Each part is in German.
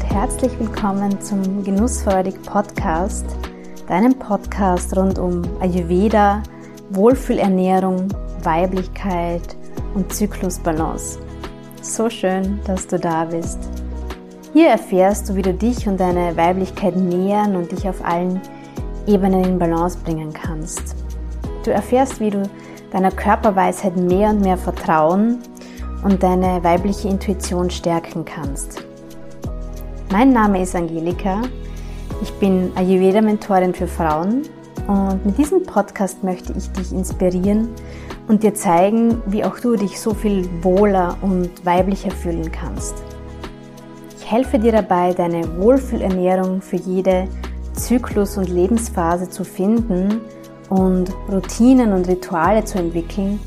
und herzlich willkommen zum Genussfreudig Podcast, deinem Podcast rund um Ayurveda, Wohlfühlernährung, Weiblichkeit und Zyklusbalance. So schön, dass du da bist. Hier erfährst du, wie du dich und deine Weiblichkeit nähern und dich auf allen Ebenen in Balance bringen kannst. Du erfährst, wie du deiner Körperweisheit mehr und mehr vertrauen und deine weibliche Intuition stärken kannst. Mein Name ist Angelika. Ich bin Ayurveda-Mentorin für Frauen und mit diesem Podcast möchte ich dich inspirieren und dir zeigen, wie auch du dich so viel wohler und weiblicher fühlen kannst. Ich helfe dir dabei, deine Wohlfühlernährung für jede Zyklus- und Lebensphase zu finden und Routinen und Rituale zu entwickeln,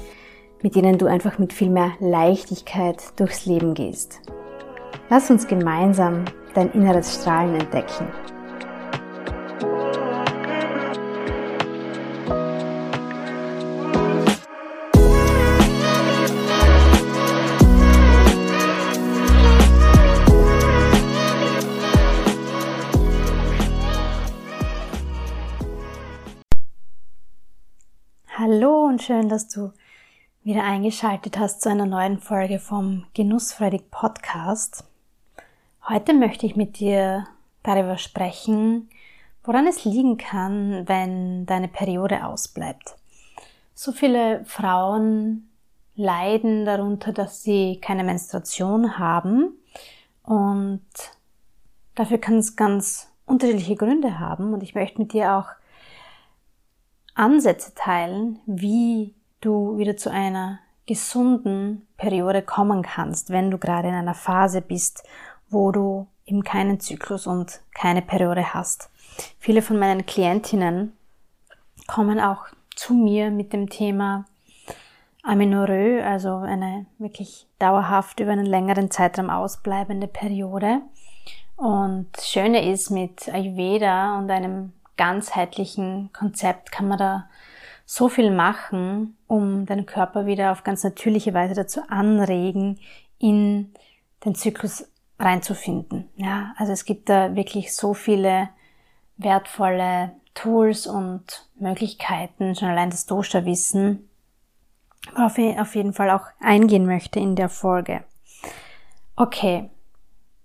mit denen du einfach mit viel mehr Leichtigkeit durchs Leben gehst. Lass uns gemeinsam dein inneres Strahlen entdecken. Hallo und schön, dass du wieder eingeschaltet hast zu einer neuen Folge vom Genussfreudig Podcast. Heute möchte ich mit dir darüber sprechen, woran es liegen kann, wenn deine Periode ausbleibt. So viele Frauen leiden darunter, dass sie keine Menstruation haben und dafür kann es ganz unterschiedliche Gründe haben und ich möchte mit dir auch Ansätze teilen, wie du wieder zu einer gesunden Periode kommen kannst, wenn du gerade in einer Phase bist, wo du eben keinen Zyklus und keine Periode hast. Viele von meinen Klientinnen kommen auch zu mir mit dem Thema Amenorrhoe, also eine wirklich dauerhaft über einen längeren Zeitraum ausbleibende Periode. Und das Schöne ist, mit Ayurveda und einem ganzheitlichen Konzept kann man da so viel machen, um deinen Körper wieder auf ganz natürliche Weise dazu anregen, in den Zyklus reinzufinden. Ja, also es gibt da wirklich so viele wertvolle Tools und Möglichkeiten, schon allein das Dosha-Wissen, worauf ich auf jeden Fall auch eingehen möchte in der Folge. Okay,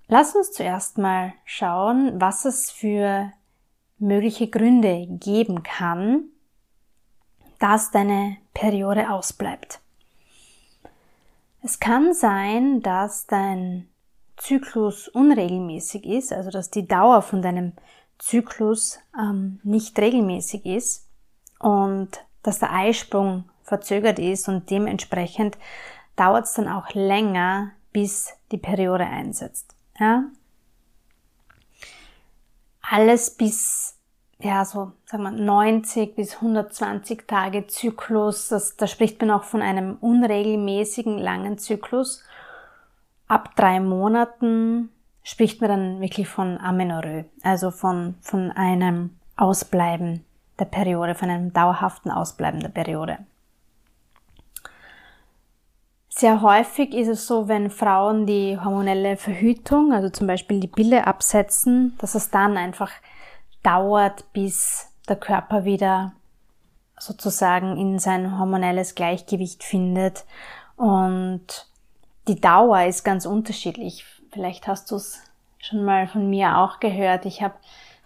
lass uns zuerst mal schauen, was es für mögliche Gründe geben kann, dass deine Periode ausbleibt. Es kann sein, dass dein Zyklus unregelmäßig ist, also dass die Dauer von deinem Zyklus ähm, nicht regelmäßig ist und dass der Eisprung verzögert ist und dementsprechend dauert es dann auch länger, bis die Periode einsetzt. Ja? alles bis, ja, so, sagen wir, 90 bis 120 Tage Zyklus. Das, da spricht man auch von einem unregelmäßigen langen Zyklus. Ab drei Monaten spricht man dann wirklich von Amenorrhoe, also von, von einem Ausbleiben der Periode, von einem dauerhaften Ausbleiben der Periode. Sehr häufig ist es so, wenn Frauen die hormonelle Verhütung, also zum Beispiel die Pille absetzen, dass es dann einfach dauert, bis der Körper wieder sozusagen in sein hormonelles Gleichgewicht findet. Und die Dauer ist ganz unterschiedlich. Vielleicht hast du es schon mal von mir auch gehört. Ich habe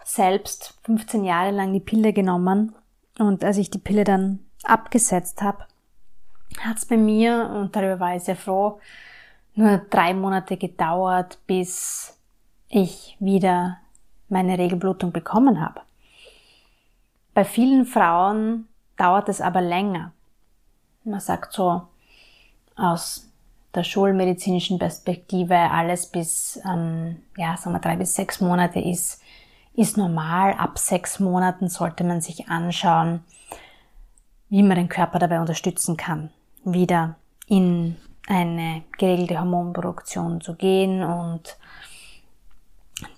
selbst 15 Jahre lang die Pille genommen und als ich die Pille dann abgesetzt habe, hat es bei mir, und darüber war ich sehr froh, nur drei Monate gedauert, bis ich wieder meine Regelblutung bekommen habe. Bei vielen Frauen dauert es aber länger. Man sagt so aus der schulmedizinischen Perspektive alles bis, ähm, ja, sagen wir drei bis sechs Monate ist, ist normal. Ab sechs Monaten sollte man sich anschauen, wie man den Körper dabei unterstützen kann wieder in eine geregelte Hormonproduktion zu gehen und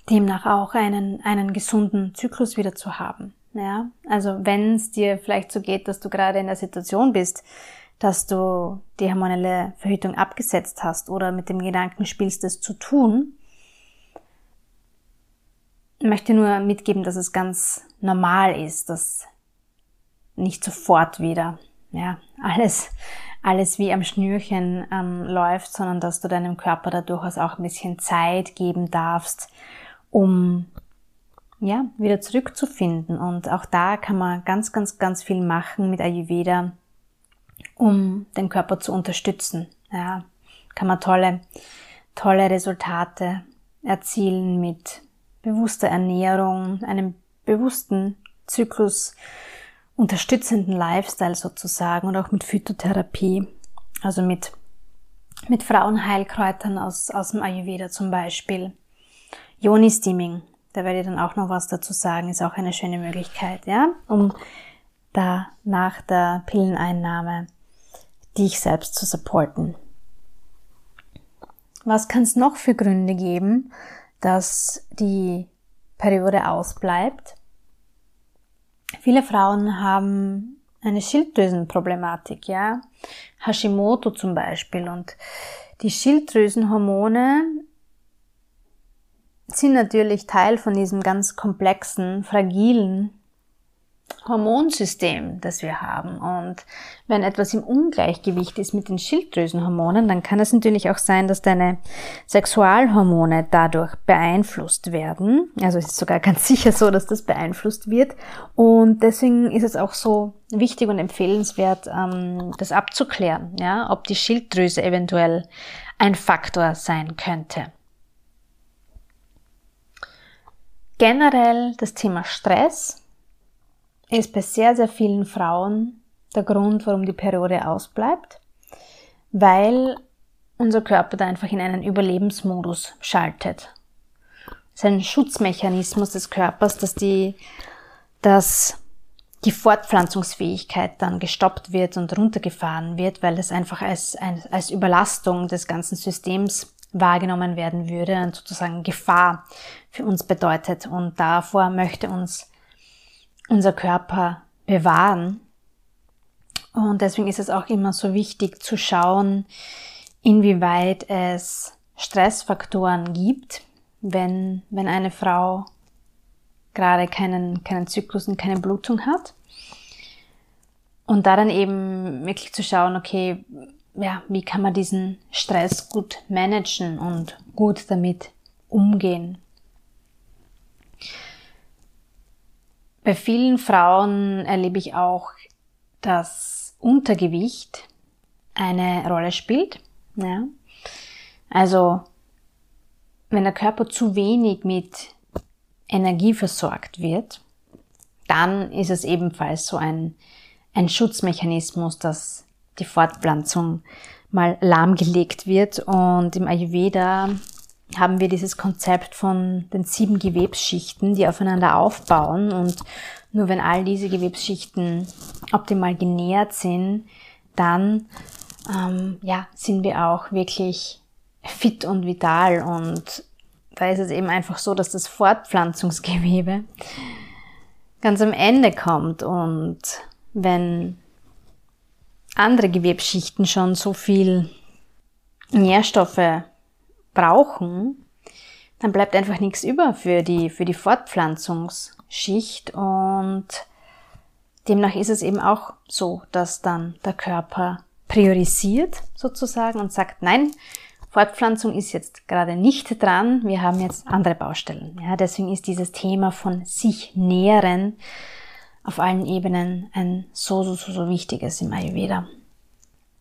demnach auch einen, einen gesunden Zyklus wieder zu haben. Ja, also wenn es dir vielleicht so geht, dass du gerade in der Situation bist, dass du die hormonelle Verhütung abgesetzt hast oder mit dem Gedanken spielst, es zu tun, möchte nur mitgeben, dass es ganz normal ist, dass nicht sofort wieder, ja, alles, alles wie am Schnürchen ähm, läuft, sondern dass du deinem Körper da durchaus auch ein bisschen Zeit geben darfst, um ja, wieder zurückzufinden. Und auch da kann man ganz, ganz, ganz viel machen mit Ayurveda, um den Körper zu unterstützen. Ja, kann man tolle, tolle Resultate erzielen mit bewusster Ernährung, einem bewussten Zyklus, unterstützenden Lifestyle sozusagen und auch mit Phytotherapie, also mit, mit Frauenheilkräutern aus, aus dem Ayurveda zum Beispiel. Yoni-Steaming, da werde ich dann auch noch was dazu sagen, ist auch eine schöne Möglichkeit, ja, um da nach der Pilleneinnahme dich selbst zu supporten. Was kann es noch für Gründe geben, dass die Periode ausbleibt? Viele Frauen haben eine Schilddrüsenproblematik, ja. Hashimoto zum Beispiel. Und die Schilddrüsenhormone sind natürlich Teil von diesem ganz komplexen, fragilen Hormonsystem, das wir haben. Und wenn etwas im Ungleichgewicht ist mit den Schilddrüsenhormonen, dann kann es natürlich auch sein, dass deine Sexualhormone dadurch beeinflusst werden. Also es ist sogar ganz sicher so, dass das beeinflusst wird. Und deswegen ist es auch so wichtig und empfehlenswert, ähm, das abzuklären, ja, ob die Schilddrüse eventuell ein Faktor sein könnte. Generell das Thema Stress ist bei sehr, sehr vielen Frauen der Grund, warum die Periode ausbleibt, weil unser Körper da einfach in einen Überlebensmodus schaltet. Das ist ein Schutzmechanismus des Körpers, dass die, dass die Fortpflanzungsfähigkeit dann gestoppt wird und runtergefahren wird, weil es einfach als, als Überlastung des ganzen Systems wahrgenommen werden würde und sozusagen Gefahr für uns bedeutet. Und davor möchte uns unser Körper bewahren. Und deswegen ist es auch immer so wichtig zu schauen, inwieweit es Stressfaktoren gibt, wenn, wenn eine Frau gerade keinen, keinen Zyklus und keine Blutung hat. Und da dann eben wirklich zu schauen, okay, ja, wie kann man diesen Stress gut managen und gut damit umgehen. Bei vielen Frauen erlebe ich auch, dass Untergewicht eine Rolle spielt. Ja. Also, wenn der Körper zu wenig mit Energie versorgt wird, dann ist es ebenfalls so ein, ein Schutzmechanismus, dass die Fortpflanzung mal lahmgelegt wird. Und im Ayurveda haben wir dieses Konzept von den sieben Gewebsschichten, die aufeinander aufbauen. Und nur wenn all diese Gewebsschichten optimal genährt sind, dann ähm, ja, sind wir auch wirklich fit und vital. Und da ist es eben einfach so, dass das Fortpflanzungsgewebe ganz am Ende kommt. Und wenn andere Gewebsschichten schon so viel Nährstoffe brauchen, dann bleibt einfach nichts über für die, für die Fortpflanzungsschicht und demnach ist es eben auch so, dass dann der Körper priorisiert sozusagen und sagt, nein, Fortpflanzung ist jetzt gerade nicht dran, wir haben jetzt andere Baustellen. Ja, deswegen ist dieses Thema von sich nähren auf allen Ebenen ein so, so, so, so wichtiges im Ayurveda.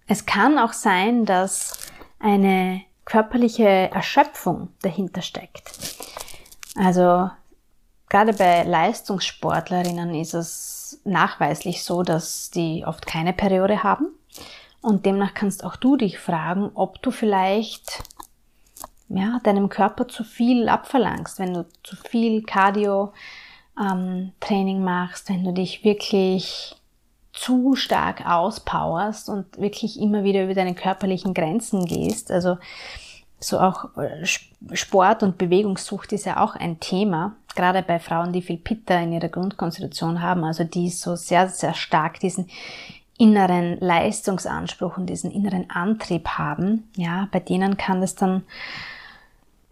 Es kann auch sein, dass eine körperliche Erschöpfung dahinter steckt. Also gerade bei Leistungssportlerinnen ist es nachweislich so, dass die oft keine Periode haben. Und demnach kannst auch du dich fragen, ob du vielleicht ja, deinem Körper zu viel abverlangst, wenn du zu viel Cardio ähm, Training machst, wenn du dich wirklich zu stark auspowerst und wirklich immer wieder über deine körperlichen Grenzen gehst. Also so auch äh, Sport und Bewegungssucht ist ja auch ein Thema, gerade bei Frauen, die viel Pitta in ihrer Grundkonstitution haben, also die so sehr, sehr stark diesen inneren Leistungsanspruch und diesen inneren Antrieb haben. Ja, bei denen kann es dann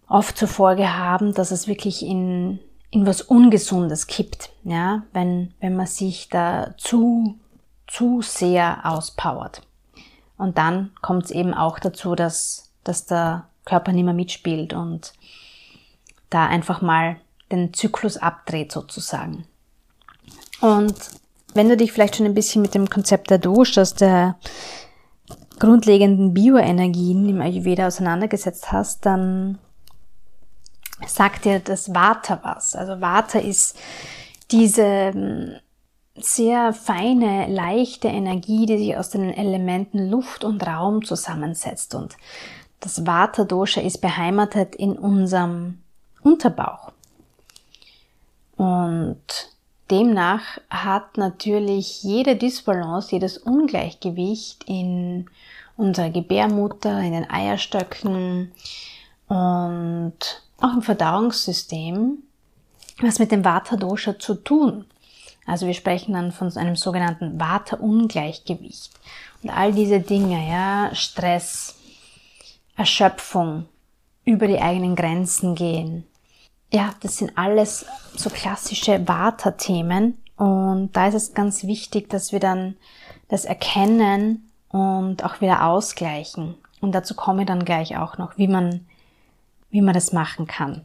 oft zur Folge haben, dass es wirklich in in was Ungesundes kippt, ja, wenn, wenn man sich da zu, zu sehr auspowert. Und dann kommt es eben auch dazu, dass, dass der Körper nicht mehr mitspielt und da einfach mal den Zyklus abdreht sozusagen. Und wenn du dich vielleicht schon ein bisschen mit dem Konzept der Doshas, der grundlegenden Bioenergien im Ayurveda auseinandergesetzt hast, dann sagt dir das Vata was. Also Vata ist diese hm, sehr feine, leichte Energie, die sich aus den Elementen Luft und Raum zusammensetzt. Und das Vata-Dosha ist beheimatet in unserem Unterbauch. Und demnach hat natürlich jede Disbalance, jedes Ungleichgewicht in unserer Gebärmutter, in den Eierstöcken und auch im Verdauungssystem was mit dem Vata-Dosha zu tun. Also wir sprechen dann von einem sogenannten Vata-Ungleichgewicht. Und all diese Dinge, ja, Stress, Erschöpfung, über die eigenen Grenzen gehen. Ja, das sind alles so klassische Vata-Themen. Und da ist es ganz wichtig, dass wir dann das erkennen und auch wieder ausgleichen. Und dazu komme ich dann gleich auch noch, wie man, wie man das machen kann.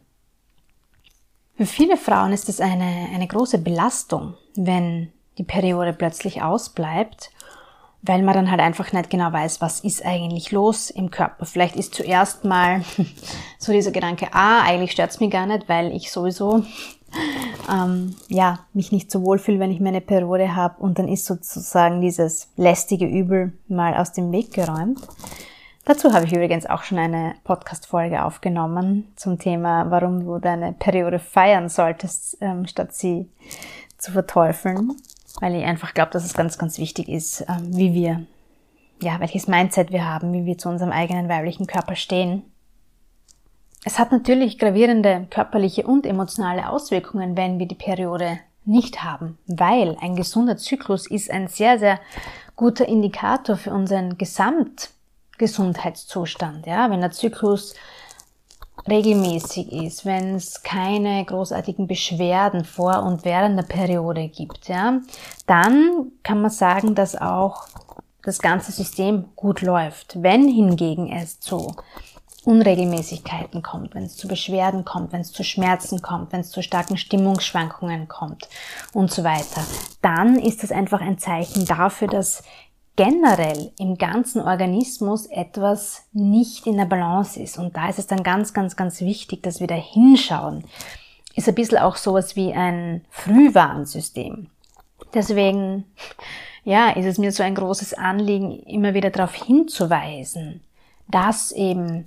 Für viele Frauen ist es eine, eine große Belastung, wenn die Periode plötzlich ausbleibt, weil man dann halt einfach nicht genau weiß, was ist eigentlich los im Körper. Vielleicht ist zuerst mal so dieser Gedanke, ah, eigentlich stört's mich gar nicht, weil ich sowieso ähm, ja mich nicht so wohl fühle, wenn ich meine Periode habe und dann ist sozusagen dieses lästige Übel mal aus dem Weg geräumt. Dazu habe ich übrigens auch schon eine Podcast-Folge aufgenommen zum Thema, warum du deine Periode feiern solltest, ähm, statt sie zu verteufeln. Weil ich einfach glaube, dass es ganz, ganz wichtig ist, ähm, wie wir, ja, welches Mindset wir haben, wie wir zu unserem eigenen weiblichen Körper stehen. Es hat natürlich gravierende körperliche und emotionale Auswirkungen, wenn wir die Periode nicht haben, weil ein gesunder Zyklus ist ein sehr, sehr guter Indikator für unseren Gesamt Gesundheitszustand. Ja, wenn der Zyklus regelmäßig ist, wenn es keine großartigen Beschwerden vor und während der Periode gibt, ja, dann kann man sagen, dass auch das ganze System gut läuft. Wenn hingegen es zu Unregelmäßigkeiten kommt, wenn es zu Beschwerden kommt, wenn es zu Schmerzen kommt, wenn es zu starken Stimmungsschwankungen kommt und so weiter, dann ist das einfach ein Zeichen dafür, dass generell im ganzen Organismus etwas nicht in der Balance ist. Und da ist es dann ganz, ganz, ganz wichtig, dass wir da hinschauen. Ist ein bisschen auch sowas wie ein Frühwarnsystem. Deswegen, ja, ist es mir so ein großes Anliegen, immer wieder darauf hinzuweisen, dass eben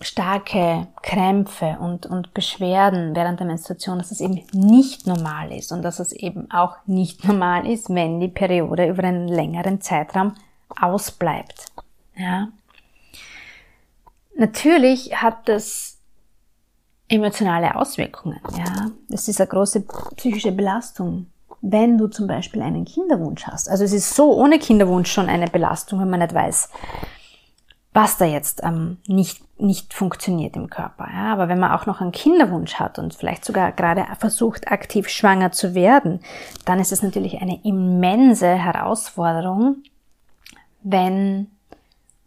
starke Krämpfe und, und Beschwerden während der Menstruation, dass es eben nicht normal ist und dass es eben auch nicht normal ist, wenn die Periode über einen längeren Zeitraum ausbleibt. Ja. Natürlich hat das emotionale Auswirkungen. Ja, das ist eine große psychische Belastung, wenn du zum Beispiel einen Kinderwunsch hast. Also es ist so ohne Kinderwunsch schon eine Belastung, wenn man nicht weiß, was da jetzt ähm, nicht, nicht funktioniert im Körper. Ja? Aber wenn man auch noch einen Kinderwunsch hat und vielleicht sogar gerade versucht, aktiv schwanger zu werden, dann ist es natürlich eine immense Herausforderung, wenn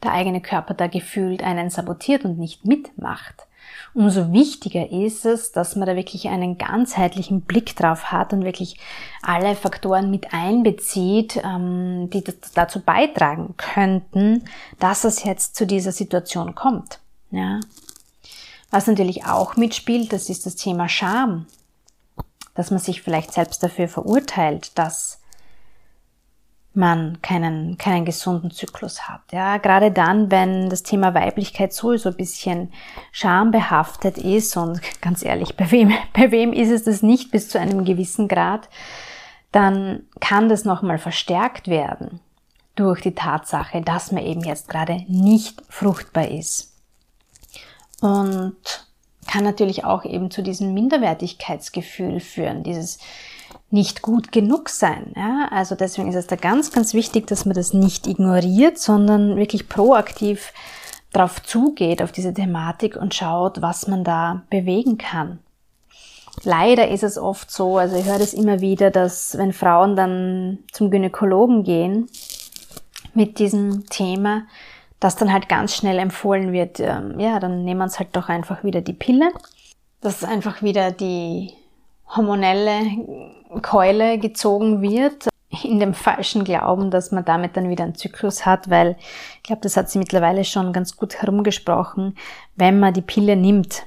der eigene Körper da gefühlt einen sabotiert und nicht mitmacht umso wichtiger ist es, dass man da wirklich einen ganzheitlichen Blick drauf hat und wirklich alle Faktoren mit einbezieht, ähm, die dazu beitragen könnten, dass es jetzt zu dieser Situation kommt. Ja. Was natürlich auch mitspielt, das ist das Thema Scham. Dass man sich vielleicht selbst dafür verurteilt, dass man keinen, keinen gesunden Zyklus hat. Ja, gerade dann, wenn das Thema Weiblichkeit sowieso ein bisschen schambehaftet ist und ganz ehrlich, bei wem, bei wem ist es das nicht bis zu einem gewissen Grad, dann kann das nochmal verstärkt werden durch die Tatsache, dass man eben jetzt gerade nicht fruchtbar ist. Und kann natürlich auch eben zu diesem Minderwertigkeitsgefühl führen, dieses nicht gut genug sein. Ja? Also deswegen ist es da ganz, ganz wichtig, dass man das nicht ignoriert, sondern wirklich proaktiv drauf zugeht, auf diese Thematik und schaut, was man da bewegen kann. leider ist es oft so, also ich höre das immer wieder, dass wenn Frauen dann zum Gynäkologen gehen mit diesem Thema, dass dann halt ganz schnell empfohlen wird, ähm, ja, dann nehmen wir uns halt doch einfach wieder die Pille. Dass einfach wieder die hormonelle Keule gezogen wird, in dem falschen Glauben, dass man damit dann wieder einen Zyklus hat, weil ich glaube, das hat sie mittlerweile schon ganz gut herumgesprochen. Wenn man die Pille nimmt,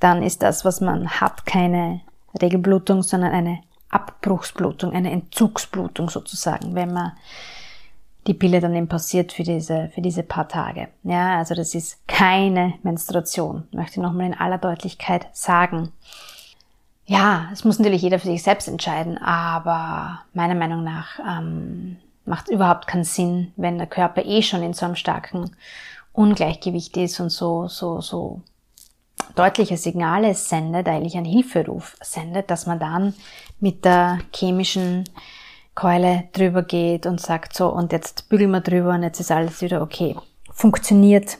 dann ist das, was man hat, keine Regelblutung, sondern eine Abbruchsblutung, eine Entzugsblutung sozusagen, wenn man die Pille dann eben passiert für diese, für diese paar Tage. Ja, also das ist keine Menstruation, möchte ich nochmal in aller Deutlichkeit sagen. Ja, es muss natürlich jeder für sich selbst entscheiden, aber meiner Meinung nach ähm, macht überhaupt keinen Sinn, wenn der Körper eh schon in so einem starken Ungleichgewicht ist und so, so, so deutliche Signale sendet, eigentlich einen Hilferuf sendet, dass man dann mit der chemischen Keule drüber geht und sagt so, und jetzt bügeln wir drüber und jetzt ist alles wieder okay. Funktioniert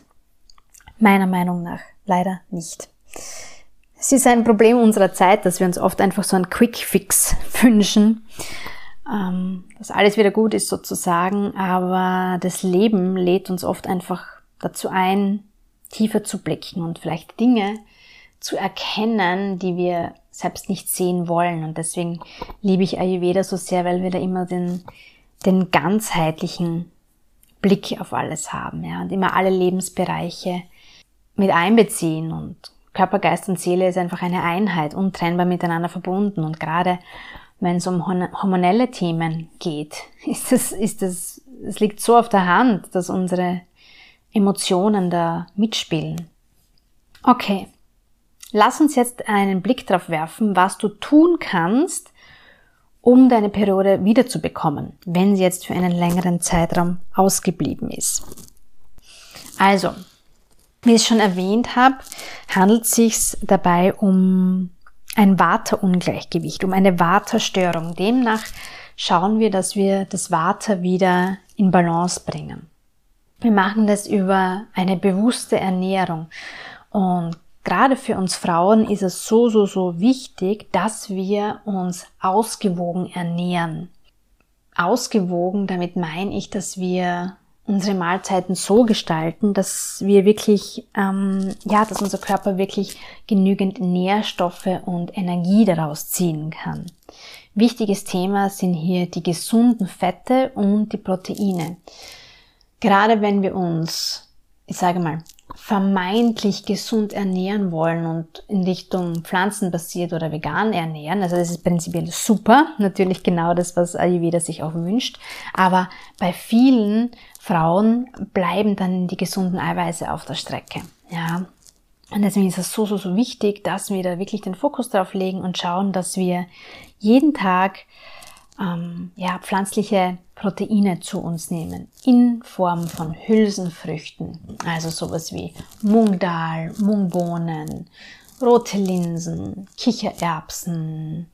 meiner Meinung nach leider nicht. Es ist ein Problem unserer Zeit, dass wir uns oft einfach so einen Quick Fix wünschen, ähm, dass alles wieder gut ist sozusagen, aber das Leben lädt uns oft einfach dazu ein, tiefer zu blicken und vielleicht Dinge zu erkennen, die wir selbst nicht sehen wollen. Und deswegen liebe ich Ayurveda so sehr, weil wir da immer den, den ganzheitlichen Blick auf alles haben, ja, und immer alle Lebensbereiche mit einbeziehen und Körper, Geist und Seele ist einfach eine Einheit, untrennbar miteinander verbunden und gerade wenn es um hormonelle Themen geht, ist es, ist es, es liegt so auf der Hand, dass unsere Emotionen da mitspielen. Okay, Lass uns jetzt einen Blick darauf werfen, was du tun kannst, um deine Periode wiederzubekommen, wenn sie jetzt für einen längeren Zeitraum ausgeblieben ist. Also, wie ich schon erwähnt habe, handelt es sich dabei um ein Vata-Ungleichgewicht, um eine Vata-Störung. Demnach schauen wir, dass wir das Vata wieder in Balance bringen. Wir machen das über eine bewusste Ernährung. Und Gerade für uns Frauen ist es so, so, so wichtig, dass wir uns ausgewogen ernähren. Ausgewogen, damit meine ich, dass wir unsere Mahlzeiten so gestalten, dass wir wirklich, ähm, ja, dass unser Körper wirklich genügend Nährstoffe und Energie daraus ziehen kann. Wichtiges Thema sind hier die gesunden Fette und die Proteine. Gerade wenn wir uns, ich sage mal, vermeintlich gesund ernähren wollen und in Richtung pflanzenbasiert oder vegan ernähren, also das ist prinzipiell super, natürlich genau das, was Ayurveda sich auch wünscht, aber bei vielen Frauen bleiben dann die gesunden Eiweiße auf der Strecke, ja. Und deswegen ist es so, so, so wichtig, dass wir da wirklich den Fokus drauf legen und schauen, dass wir jeden Tag ähm, ja, pflanzliche Proteine zu uns nehmen in Form von Hülsenfrüchten, also sowas wie Mungdal, Mungbohnen, rote Linsen, Kichererbsen,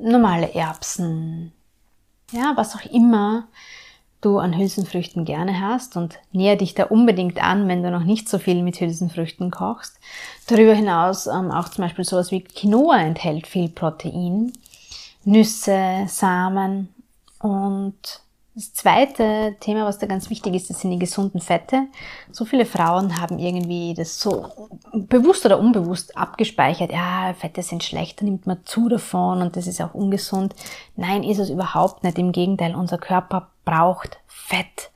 normale Erbsen, ja, was auch immer du an Hülsenfrüchten gerne hast und näher dich da unbedingt an, wenn du noch nicht so viel mit Hülsenfrüchten kochst. Darüber hinaus ähm, auch zum Beispiel sowas wie Quinoa enthält viel Protein. Nüsse, Samen. Und das zweite Thema, was da ganz wichtig ist, das sind die gesunden Fette. So viele Frauen haben irgendwie das so bewusst oder unbewusst abgespeichert. Ja, Fette sind schlecht, da nimmt man zu davon und das ist auch ungesund. Nein, ist es überhaupt nicht. Im Gegenteil, unser Körper braucht Fett.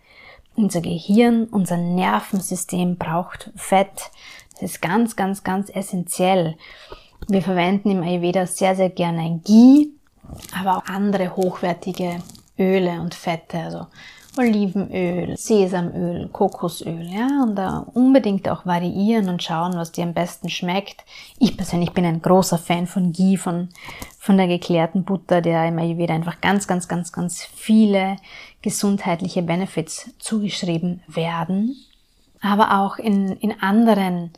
Unser Gehirn, unser Nervensystem braucht Fett. Das ist ganz, ganz, ganz essentiell. Wir verwenden im Ayurveda sehr, sehr gerne Ghee aber auch andere hochwertige Öle und Fette, also Olivenöl, Sesamöl, Kokosöl, ja, und da unbedingt auch variieren und schauen, was dir am besten schmeckt. Ich persönlich bin ein großer Fan von Ghee, von, von der geklärten Butter, der im Ayurveda einfach ganz, ganz, ganz, ganz viele gesundheitliche Benefits zugeschrieben werden. Aber auch in, in anderen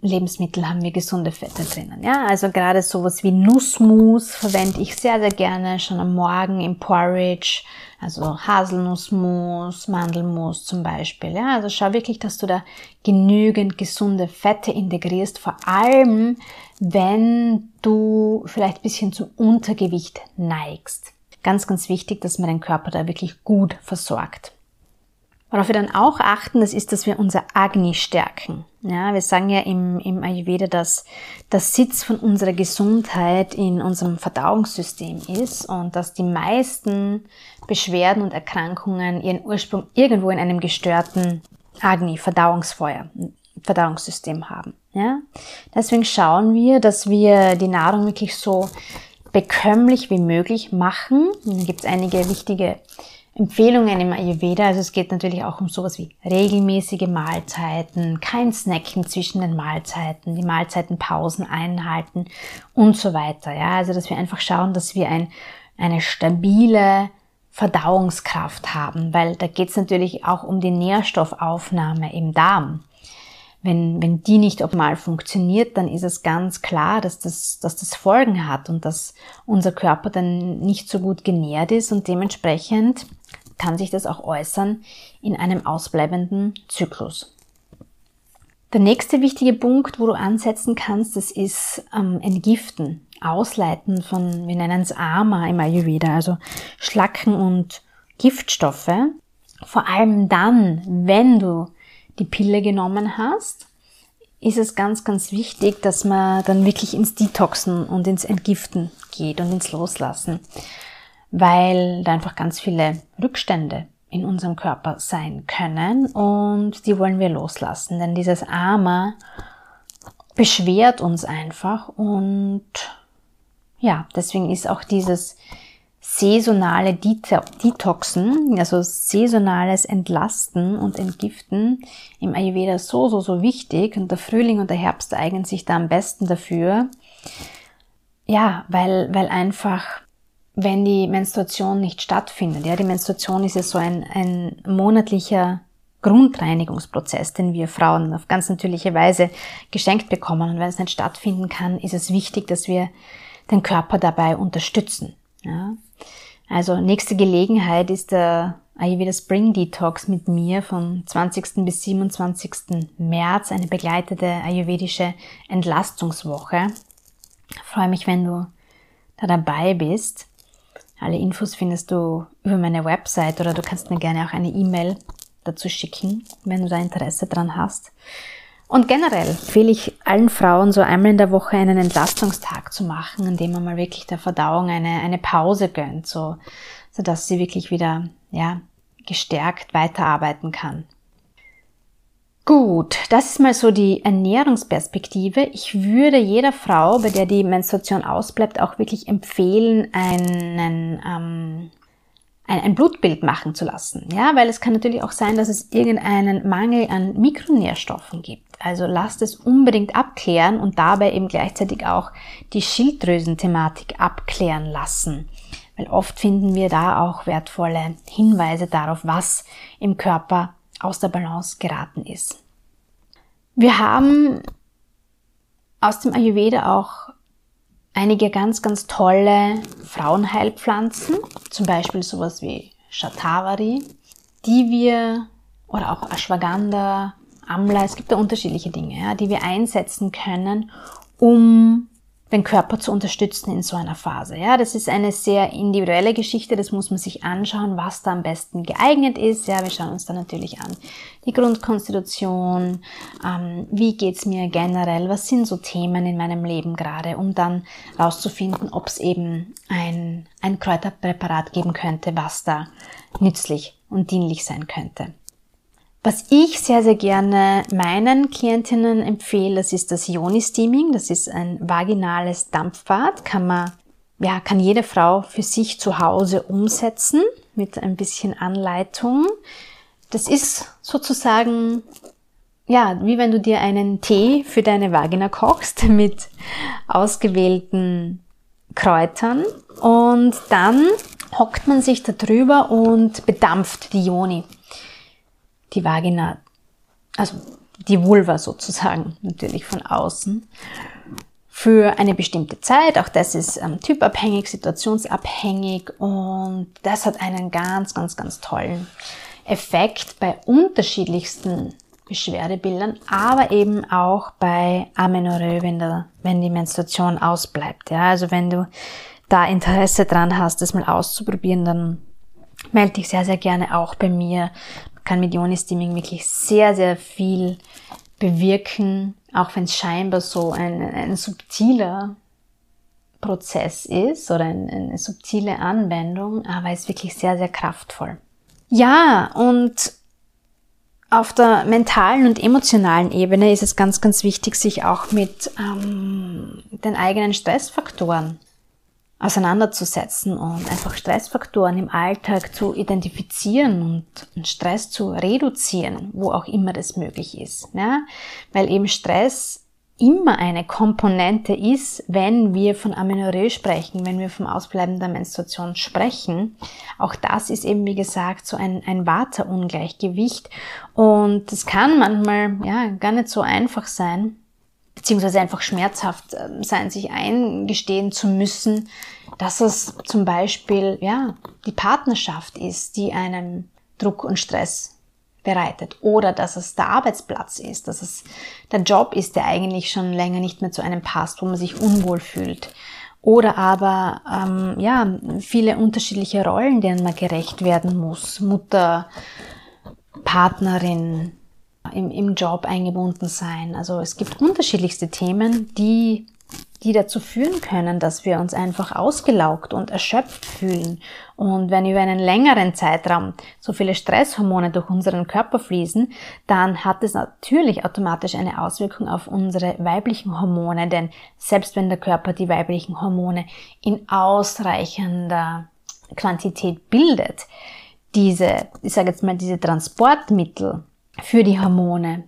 Lebensmittel haben wir gesunde Fette drinnen. Ja, also gerade sowas wie Nussmus verwende ich sehr, sehr gerne schon am Morgen im Porridge. Also Haselnussmus, Mandelmus zum Beispiel. Ja, also schau wirklich, dass du da genügend gesunde Fette integrierst. Vor allem, wenn du vielleicht bisschen zum Untergewicht neigst. Ganz, ganz wichtig, dass man den Körper da wirklich gut versorgt. Worauf wir dann auch achten, das ist, dass wir unser Agni stärken. Ja, wir sagen ja im, im Ayurveda, dass der Sitz von unserer Gesundheit in unserem Verdauungssystem ist und dass die meisten Beschwerden und Erkrankungen ihren Ursprung irgendwo in einem gestörten Agni, Verdauungsfeuer, Verdauungssystem haben. Ja? Deswegen schauen wir, dass wir die Nahrung wirklich so bekömmlich wie möglich machen. Da gibt es einige wichtige Empfehlungen im Ayurveda. Also es geht natürlich auch um sowas wie regelmäßige Mahlzeiten, kein Snacken zwischen den Mahlzeiten, die Mahlzeitenpausen einhalten und so weiter. Ja, also dass wir einfach schauen, dass wir ein, eine stabile Verdauungskraft haben, weil da geht es natürlich auch um die Nährstoffaufnahme im Darm. Wenn, wenn die nicht optimal funktioniert, dann ist es ganz klar, dass das, dass das Folgen hat und dass unser Körper dann nicht so gut genährt ist und dementsprechend kann sich das auch äußern in einem ausbleibenden Zyklus. Der nächste wichtige Punkt, wo du ansetzen kannst, das ist ähm, Entgiften, Ausleiten von, wir nennen es Ama im Ayurveda, also Schlacken und Giftstoffe. Vor allem dann, wenn du die Pille genommen hast, ist es ganz, ganz wichtig, dass man dann wirklich ins Detoxen und ins Entgiften geht und ins Loslassen weil da einfach ganz viele Rückstände in unserem Körper sein können und die wollen wir loslassen, denn dieses Ama beschwert uns einfach und ja, deswegen ist auch dieses saisonale Detoxen, also saisonales Entlasten und Entgiften im Ayurveda so, so, so wichtig und der Frühling und der Herbst eignen sich da am besten dafür. Ja, weil, weil einfach wenn die Menstruation nicht stattfindet. Ja, die Menstruation ist ja so ein, ein monatlicher Grundreinigungsprozess, den wir Frauen auf ganz natürliche Weise geschenkt bekommen. Und wenn es nicht stattfinden kann, ist es wichtig, dass wir den Körper dabei unterstützen. Ja? Also nächste Gelegenheit ist der Ayurveda Spring Detox mit mir vom 20. bis 27. März, eine begleitete ayurvedische Entlastungswoche. Ich freue mich, wenn du da dabei bist. Alle Infos findest du über meine Website oder du kannst mir gerne auch eine E-Mail dazu schicken, wenn du da Interesse dran hast. Und generell empfehle ich allen Frauen so einmal in der Woche einen Entlastungstag zu machen, in dem man mal wirklich der Verdauung eine, eine Pause gönnt, so, so dass sie wirklich wieder, ja, gestärkt weiterarbeiten kann. Gut, das ist mal so die Ernährungsperspektive. Ich würde jeder Frau, bei der die Menstruation ausbleibt, auch wirklich empfehlen, einen, ähm, ein, ein Blutbild machen zu lassen. Ja, weil es kann natürlich auch sein, dass es irgendeinen Mangel an Mikronährstoffen gibt. Also lasst es unbedingt abklären und dabei eben gleichzeitig auch die Schilddrüsenthematik abklären lassen. Weil oft finden wir da auch wertvolle Hinweise darauf, was im Körper aus der Balance geraten ist. Wir haben aus dem Ayurveda auch einige ganz, ganz tolle Frauenheilpflanzen, zum Beispiel sowas wie Shatavari, die wir, oder auch Ashwagandha, Amla, es gibt da unterschiedliche Dinge, ja, die wir einsetzen können, um den Körper zu unterstützen in so einer Phase. Ja, das ist eine sehr individuelle Geschichte. Das muss man sich anschauen, was da am besten geeignet ist. Ja, wir schauen uns da natürlich an die Grundkonstitution, ähm, wie geht's mir generell, was sind so Themen in meinem Leben gerade, um dann rauszufinden, ob es eben ein, ein Kräuterpräparat geben könnte, was da nützlich und dienlich sein könnte. Was ich sehr, sehr gerne meinen Klientinnen empfehle, das ist das Yoni-Steaming. Das ist ein vaginales Dampfbad. Kann man, ja, kann jede Frau für sich zu Hause umsetzen mit ein bisschen Anleitung. Das ist sozusagen, ja, wie wenn du dir einen Tee für deine Vagina kochst mit ausgewählten Kräutern und dann hockt man sich da drüber und bedampft die Yoni die Vagina, also die Vulva sozusagen, natürlich von außen, für eine bestimmte Zeit. Auch das ist ähm, typabhängig, situationsabhängig und das hat einen ganz, ganz, ganz tollen Effekt bei unterschiedlichsten Beschwerdebildern, aber eben auch bei Amenorrhoe, wenn, der, wenn die Menstruation ausbleibt. Ja, also wenn du da Interesse dran hast, das mal auszuprobieren, dann melde dich sehr, sehr gerne auch bei mir. Kann mit Yoni-Steaming wirklich sehr, sehr viel bewirken, auch wenn es scheinbar so ein, ein subtiler Prozess ist oder ein, eine subtile Anwendung, aber ist wirklich sehr, sehr kraftvoll. Ja, und auf der mentalen und emotionalen Ebene ist es ganz, ganz wichtig, sich auch mit ähm, den eigenen Stressfaktoren auseinanderzusetzen und einfach Stressfaktoren im Alltag zu identifizieren und Stress zu reduzieren, wo auch immer das möglich ist. Ja? Weil eben Stress immer eine Komponente ist, wenn wir von Amenorrhoe sprechen, wenn wir vom Ausbleiben der Menstruation sprechen. Auch das ist eben, wie gesagt, so ein, ein Vata-Ungleichgewicht. Und es kann manchmal, ja, gar nicht so einfach sein, beziehungsweise einfach schmerzhaft ähm, sein, sich eingestehen zu müssen, dass es zum Beispiel, ja, die Partnerschaft ist, die einem Druck und Stress bereitet oder dass es der Arbeitsplatz ist, dass es der Job ist, der eigentlich schon länger nicht mehr zu einem passt, wo man sich unwohl fühlt. Oder aber ähm, ja viele unterschiedliche Rollen, denen man gerecht werden muss. Mutter, Partnerin, im, im Job eingebunden sein. Also es gibt unterschiedlichste Themen, die die dazu führen können, dass wir uns einfach ausgelaugt und erschöpft fühlen. Und wenn über einen längeren Zeitraum so viele Stresshormone durch unseren Körper fließen, dann hat es natürlich automatisch eine Auswirkung auf unsere weiblichen Hormone, denn selbst wenn der Körper die weiblichen Hormone in ausreichender Quantität bildet, diese, ich sage jetzt mal, diese Transportmittel, für die Hormone.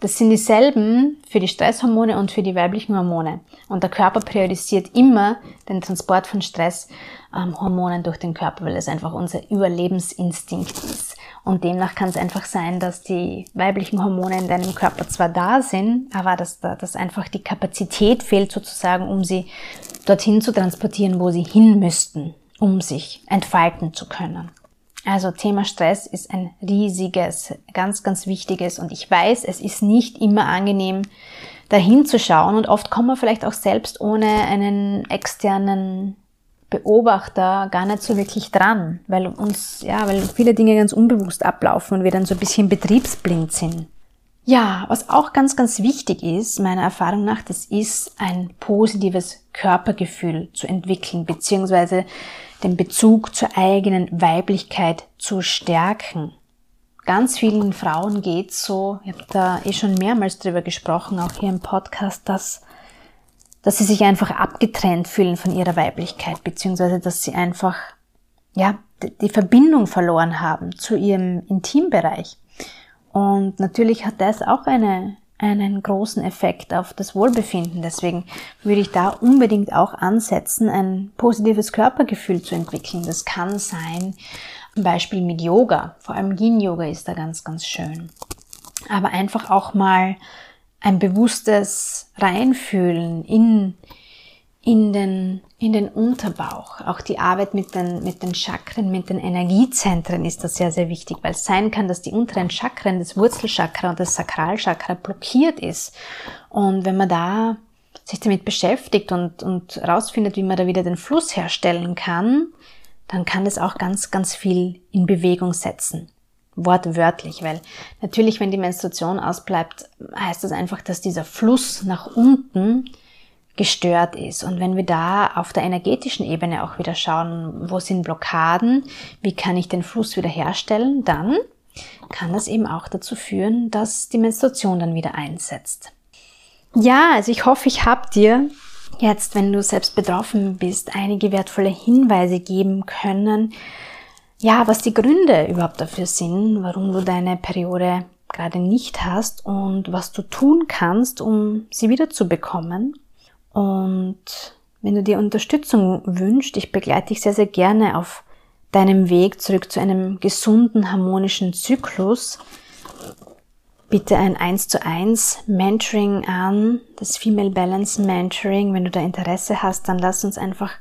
Das sind dieselben für die Stresshormone und für die weiblichen Hormone. Und der Körper priorisiert immer den Transport von Stresshormonen durch den Körper, weil es einfach unser Überlebensinstinkt ist. Und demnach kann es einfach sein, dass die weiblichen Hormone in deinem Körper zwar da sind, aber dass, da, dass einfach die Kapazität fehlt sozusagen, um sie dorthin zu transportieren, wo sie hin müssten, um sich entfalten zu können. Also Thema Stress ist ein riesiges, ganz, ganz wichtiges und ich weiß, es ist nicht immer angenehm, dahin zu schauen und oft kommen wir vielleicht auch selbst ohne einen externen Beobachter gar nicht so wirklich dran, weil uns, ja, weil viele Dinge ganz unbewusst ablaufen und wir dann so ein bisschen betriebsblind sind. Ja, was auch ganz, ganz wichtig ist, meiner Erfahrung nach, das ist ein positives Körpergefühl zu entwickeln, beziehungsweise den Bezug zur eigenen Weiblichkeit zu stärken. Ganz vielen Frauen geht so, ich habe da eh schon mehrmals drüber gesprochen, auch hier im Podcast, dass, dass sie sich einfach abgetrennt fühlen von ihrer Weiblichkeit, beziehungsweise dass sie einfach, ja, die Verbindung verloren haben zu ihrem Intimbereich. Und natürlich hat das auch eine, einen großen Effekt auf das Wohlbefinden. Deswegen würde ich da unbedingt auch ansetzen, ein positives Körpergefühl zu entwickeln. Das kann sein, zum Beispiel mit Yoga. Vor allem Yin-Yoga ist da ganz, ganz schön. Aber einfach auch mal ein bewusstes Reinfühlen in, in den, in den Unterbauch. Auch die Arbeit mit den, mit den Chakren, mit den Energiezentren ist da sehr, sehr wichtig, weil es sein kann, dass die unteren Chakren, das Wurzelchakra und das Sakralchakra blockiert ist. Und wenn man da sich damit beschäftigt und, und rausfindet, wie man da wieder den Fluss herstellen kann, dann kann das auch ganz, ganz viel in Bewegung setzen. Wortwörtlich, weil natürlich, wenn die Menstruation ausbleibt, heißt das einfach, dass dieser Fluss nach unten gestört ist. Und wenn wir da auf der energetischen Ebene auch wieder schauen, wo sind Blockaden, wie kann ich den Fluss wieder herstellen, dann kann das eben auch dazu führen, dass die Menstruation dann wieder einsetzt. Ja, also ich hoffe, ich habe dir jetzt, wenn du selbst betroffen bist, einige wertvolle Hinweise geben können, ja, was die Gründe überhaupt dafür sind, warum du deine Periode gerade nicht hast und was du tun kannst, um sie wiederzubekommen. Und wenn du dir Unterstützung wünschst, ich begleite dich sehr, sehr gerne auf deinem Weg zurück zu einem gesunden, harmonischen Zyklus, bitte ein 1 zu 1 Mentoring an, das Female Balance Mentoring. Wenn du da Interesse hast, dann lass uns einfach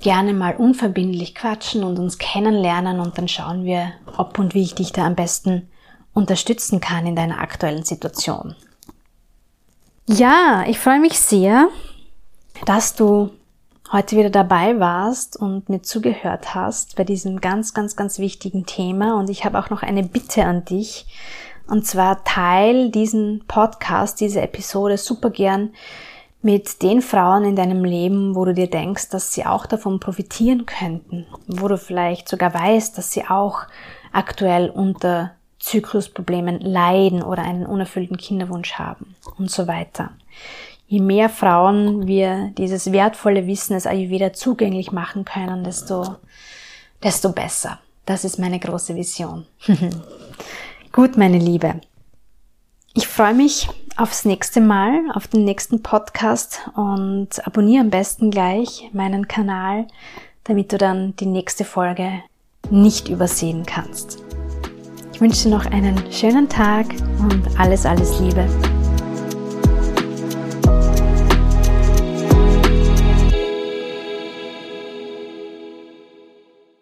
gerne mal unverbindlich quatschen und uns kennenlernen und dann schauen wir, ob und wie ich dich da am besten unterstützen kann in deiner aktuellen Situation. Ja, ich freue mich sehr, dass du heute wieder dabei warst und mir zugehört hast bei diesem ganz, ganz, ganz wichtigen Thema. Und ich habe auch noch eine Bitte an dich. Und zwar teil diesen Podcast, diese Episode super gern mit den Frauen in deinem Leben, wo du dir denkst, dass sie auch davon profitieren könnten, wo du vielleicht sogar weißt, dass sie auch aktuell unter Zyklusproblemen leiden oder einen unerfüllten Kinderwunsch haben und so weiter. Je mehr Frauen wir dieses wertvolle Wissen des Ayurveda zugänglich machen können, desto, desto besser. Das ist meine große Vision. Gut, meine Liebe. Ich freue mich aufs nächste Mal, auf den nächsten Podcast und abonniere am besten gleich meinen Kanal, damit du dann die nächste Folge nicht übersehen kannst. Ich wünsche dir noch einen schönen Tag und alles, alles Liebe.